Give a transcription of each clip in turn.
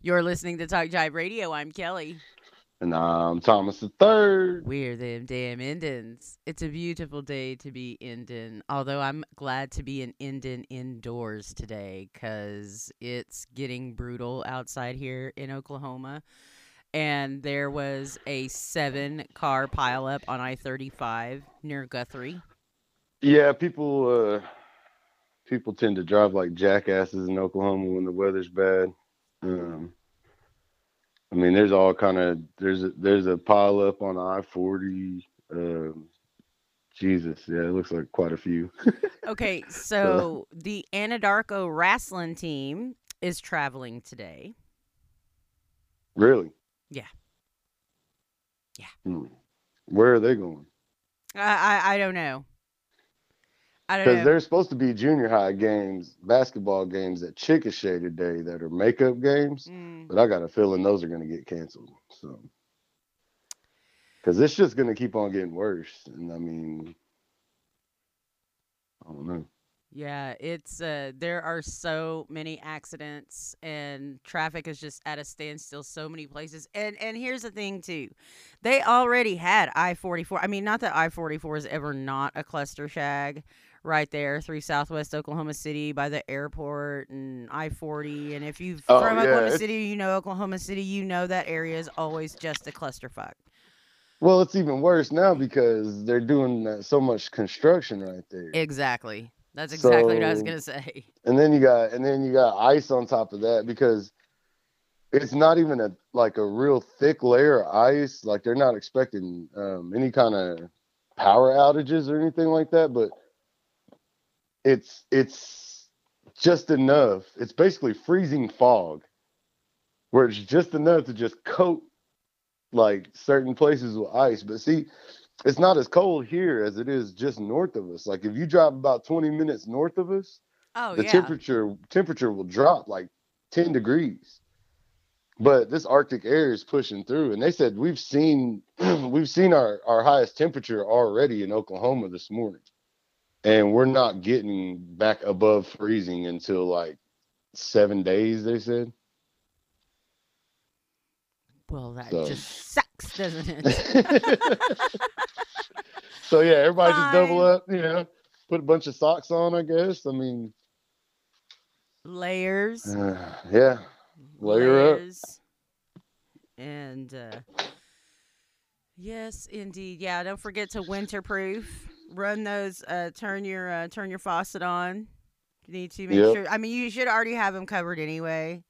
You're listening to Talk Jive Radio. I'm Kelly. And I'm Thomas the Third. We're them damn Indians. It's a beautiful day to be Indian, although I'm glad to be an Indian indoors today because it's getting brutal outside here in Oklahoma. And there was a seven car pileup on I 35 near Guthrie. Yeah, people uh people tend to drive like jackasses in Oklahoma when the weather's bad. Um I mean, there's all kind of there's a, there's a pile up on I forty. Um, Jesus, yeah, it looks like quite a few. okay, so the Anadarko wrestling team is traveling today. Really? Yeah. Yeah. Hmm. Where are they going? I I, I don't know. Because there's supposed to be junior high games, basketball games at Chickasha today that are makeup games, mm. but I got a feeling those are going to get canceled. So, because it's just going to keep on getting worse, and I mean, I don't know. Yeah, it's uh there are so many accidents and traffic is just at a standstill so many places. And and here's the thing too. They already had I-44. I mean, not that I-44 is ever not a cluster shag right there through Southwest Oklahoma City by the airport and I forty. And if you oh, from yeah, Oklahoma it's... City, you know Oklahoma City, you know that area is always just a clusterfuck. Well, it's even worse now because they're doing so much construction right there. Exactly. That's exactly so, what I was gonna say. And then you got and then you got ice on top of that because it's not even a like a real thick layer of ice. Like they're not expecting um, any kind of power outages or anything like that, but it's it's just enough. It's basically freezing fog, where it's just enough to just coat like certain places with ice. But see, it's not as cold here as it is just north of us. Like if you drive about 20 minutes north of us, oh, the yeah. temperature temperature will drop like 10 degrees. But this Arctic air is pushing through, and they said we've seen we've seen our, our highest temperature already in Oklahoma this morning and we're not getting back above freezing until like seven days. They said. Well, that so. just sucks, doesn't it? so yeah, everybody Fine. just double up. You know, put a bunch of socks on. I guess. I mean, layers. Uh, yeah, layer layers. up. And uh, yes, indeed. Yeah, don't forget to winterproof run those. Uh, turn your uh, turn your faucet on. You need to make yep. sure. I mean, you should already have them covered anyway.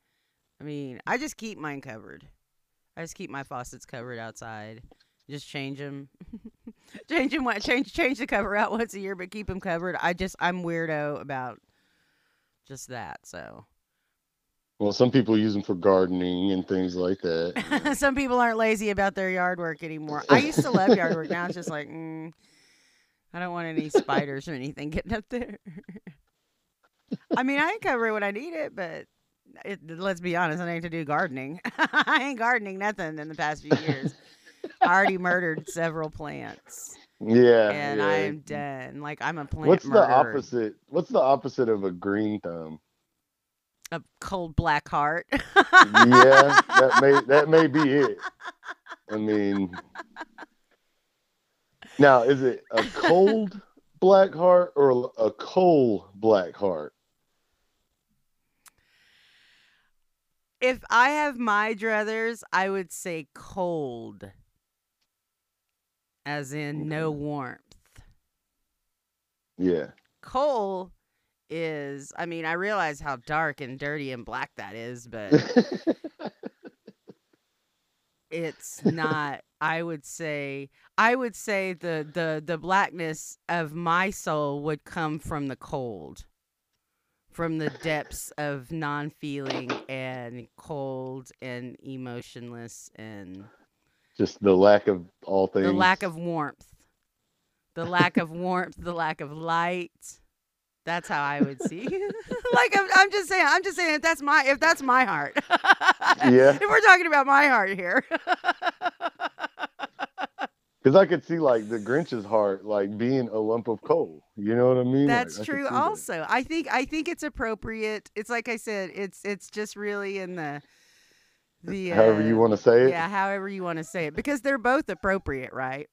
I mean, I just keep mine covered. I just keep my faucets covered outside. Just change them, change them. Change change the cover out once a year, but keep them covered. I just I'm weirdo about just that. So. Well, some people use them for gardening and things like that. some people aren't lazy about their yard work anymore. I used to love yard work. Now it's just like, mm, I don't want any spiders or anything getting up there. I mean, I can cover it when I need it, but it, let's be honest, I need to do gardening. I ain't gardening nothing in the past few years. I already murdered several plants. Yeah. And yeah. I am done. Like I'm a plant. What's murderer. the opposite? What's the opposite of a green thumb? A cold black heart. yeah, that may that may be it. I mean, now, is it a cold black heart or a coal black heart? If I have my druthers, I would say cold, as in no warmth. Yeah. Coal is, I mean, I realize how dark and dirty and black that is, but it's not i would say i would say the the the blackness of my soul would come from the cold from the depths of non-feeling and cold and emotionless and just the lack of all things the lack of warmth. The lack of warmth the lack of light that's how I would see. like I'm, I'm, just saying. I'm just saying if that's my if that's my heart. yeah. If we're talking about my heart here. Because I could see like the Grinch's heart like being a lump of coal. You know what I mean? That's like, true. I also, that. I think I think it's appropriate. It's like I said. It's it's just really in the the however you uh, want to say it. Yeah, however you want to say it, because they're both appropriate, right?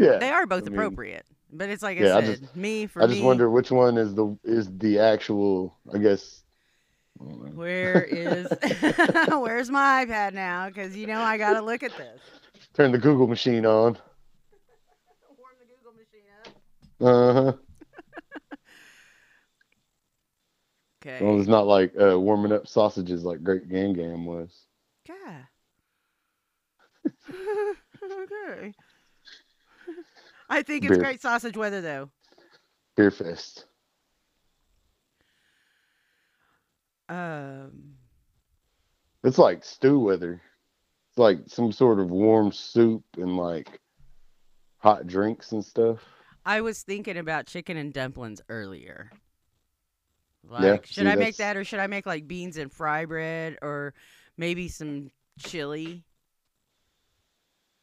Yeah. They are both I mean, appropriate, but it's like I yeah, I said, just- me for I just me. wonder which one is the is the actual. I guess. I don't know. Where is where's my iPad now? Because you know I gotta look at this. Turn the Google machine on. Warm the Google machine up. Uh huh. Okay. Well, it's not like uh, warming up sausages like Great Gam Gam was. Yeah. okay. I think it's Beer. great sausage weather though. Beer fest. Um. It's like stew weather. It's like some sort of warm soup and like hot drinks and stuff. I was thinking about chicken and dumplings earlier. Like, Yeah, should see, I make that's- that or should I make like beans and fry bread or maybe some chili?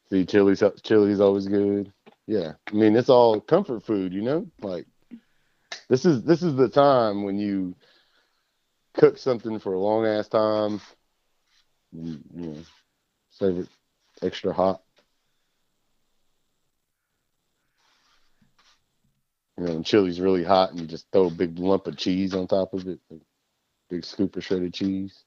See, chili's chili's always good. Yeah, I mean it's all comfort food, you know. Like this is this is the time when you cook something for a long ass time. You, you know, save it extra hot. You know, when chili's really hot, and you just throw a big lump of cheese on top of it, big scoop of shredded cheese.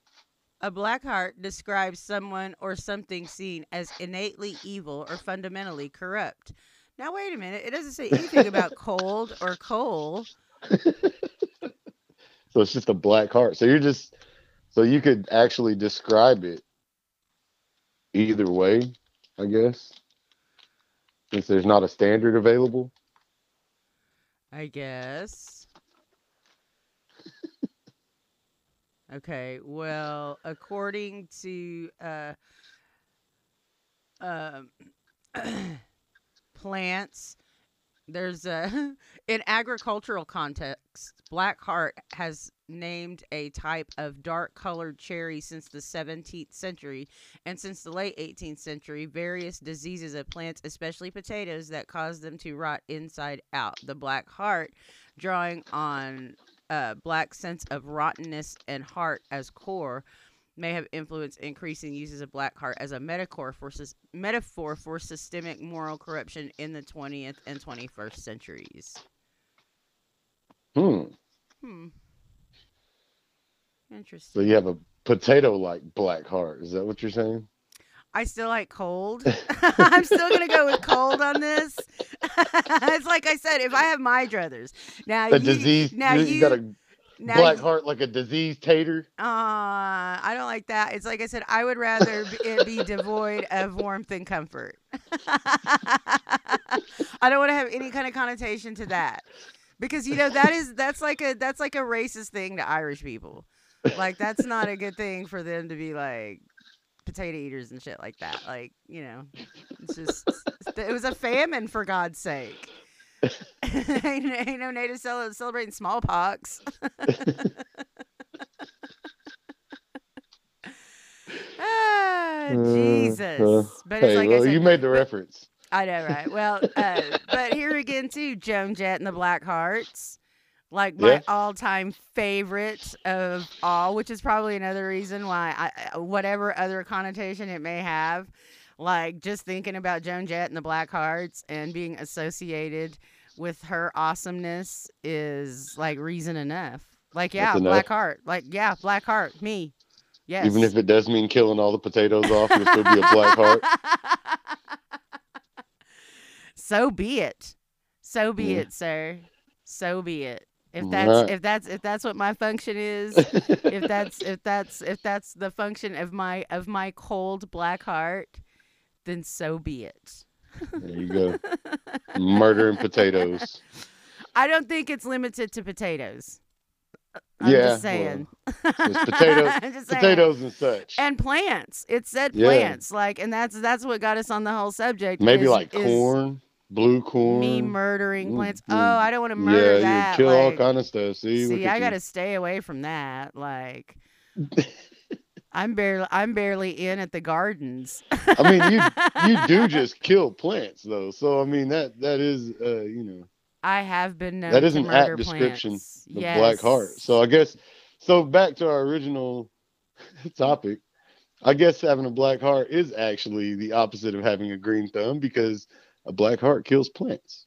A black heart describes someone or something seen as innately evil or fundamentally corrupt. Now wait a minute, it doesn't say anything about cold or coal. So it's just a black heart. So you're just so you could actually describe it either way, I guess. Since there's not a standard available. I guess. Okay, well, according to uh, um, plants, there's a in agricultural context, black heart has named a type of dark colored cherry since the 17th century and since the late 18th century various diseases of plants especially potatoes that cause them to rot inside out. The black heart drawing on a black sense of rottenness and heart as core may have influenced increasing uses of black heart as a metaphor for metaphor for systemic moral corruption in the 20th and 21st centuries Hmm. hmm Interesting. So you have a potato like black heart. Is that what you're saying? I still like cold. I'm still gonna go with cold on this. it's like I said, if I have my druthers, now A you, disease now you, you, got a now black you- heart like a disease tater. Uh, I don't like that. It's like I said, I would rather it be devoid of warmth and comfort. I don't want to have any kind of connotation to that. Because you know that is that's like a that's like a racist thing to Irish people. Like that's not a good thing for them to be like potato eaters and shit like that. Like, you know, it's just it was a famine for God's sake. ain't, ain't no native cel- celebrating smallpox. ah, Uh, Jesus. uh, but hey, it's like well, said, you made the but- reference. I know, right? Well, uh, but here again too, Joan Jett and the Black Hearts, like my Yeah. all-time favorite of all, which is probably another reason why I, whatever other connotation it may have, like just thinking about Joan Jett and the Black Hearts and being associated with her awesomeness is like reason enough. Like, yeah, That's Black. Heart. Like, yeah, Black Heart. Me. Yes. Even if it does mean killing all the potatoes off, it'll still be a black heart. so be it. So be Yeah. it, sir. So be it. If that's if that's if that's what my function is, if that's if that's if that's the function of my of my cold black heart, then so be it. there you go. Murdering potatoes. I don't think it's limited to potatoes. I'm Yeah, just saying. It's potatoes, just saying. potatoes and such. and plants. It said Yeah. plants, like, and that's that's what got us on the whole subject. Maybe is- like is corn, blue corn. Me murdering Mm, plants. mm. Oh, I don't want to murder yeah, that. you kill all kind of stuff. See, See, I you. gotta stay away from that. Like, I'm barely, I'm barely in at the gardens. I mean, you you do just kill plants though. So I mean that that is uh you know I have been known that is to an apt description plants. of black heart. So I guess so back to our original topic. I guess having a black heart is actually the opposite of having a green thumb because a black heart kills plants.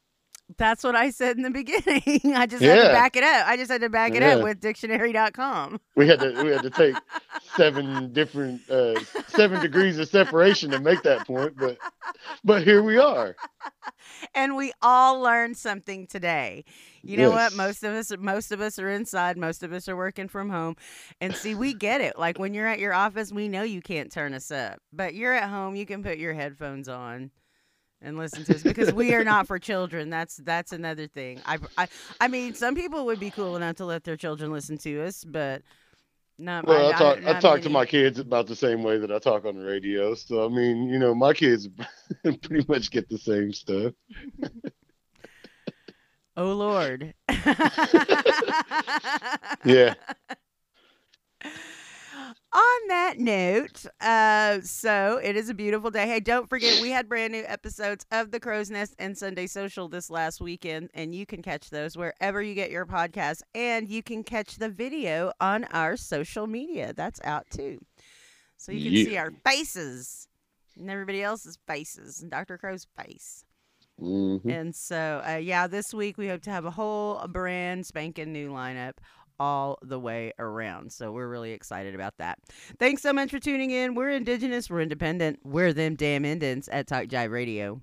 That's what I said in the beginning. I just had to back it up. I just had to back it Yeah. up with dictionary.com. We had to we had to take seven different uh, seven degrees of separation to make that point, but but here we are. And we all learned something today. You know what? Most of us most of us are inside, most of us are working from home. And see, we get it. Like when you're at your office, we know you can't turn us up. But you're at home, you can put your headphones on and listen to us because we are not for children. That's that's another thing. I I, I mean, some people would be cool enough to let their children listen to us, but not Well, I not- talk I not talk to my kids about the same way that I talk on the radio. So I mean, you know, my kids pretty much get the same stuff. Oh Lord. Yeah. On that note, uh, so it is a beautiful day. Hey, don't forget we had brand new episodes of The Crow's Nest and Sunday Social this last weekend, and you can catch those wherever you get your podcasts, and you can catch the video on our social media. That's out too, so you can see our faces and everybody else's faces and Dr. Crow's face. Mhm. And so, uh, yeah, this week we hope to have a whole brand spanking new lineup all the way around. So we're really excited about that. Thanks so much for tuning in. We're Indigenous, we're independent, we're them damn Indians at Talk Jive Radio.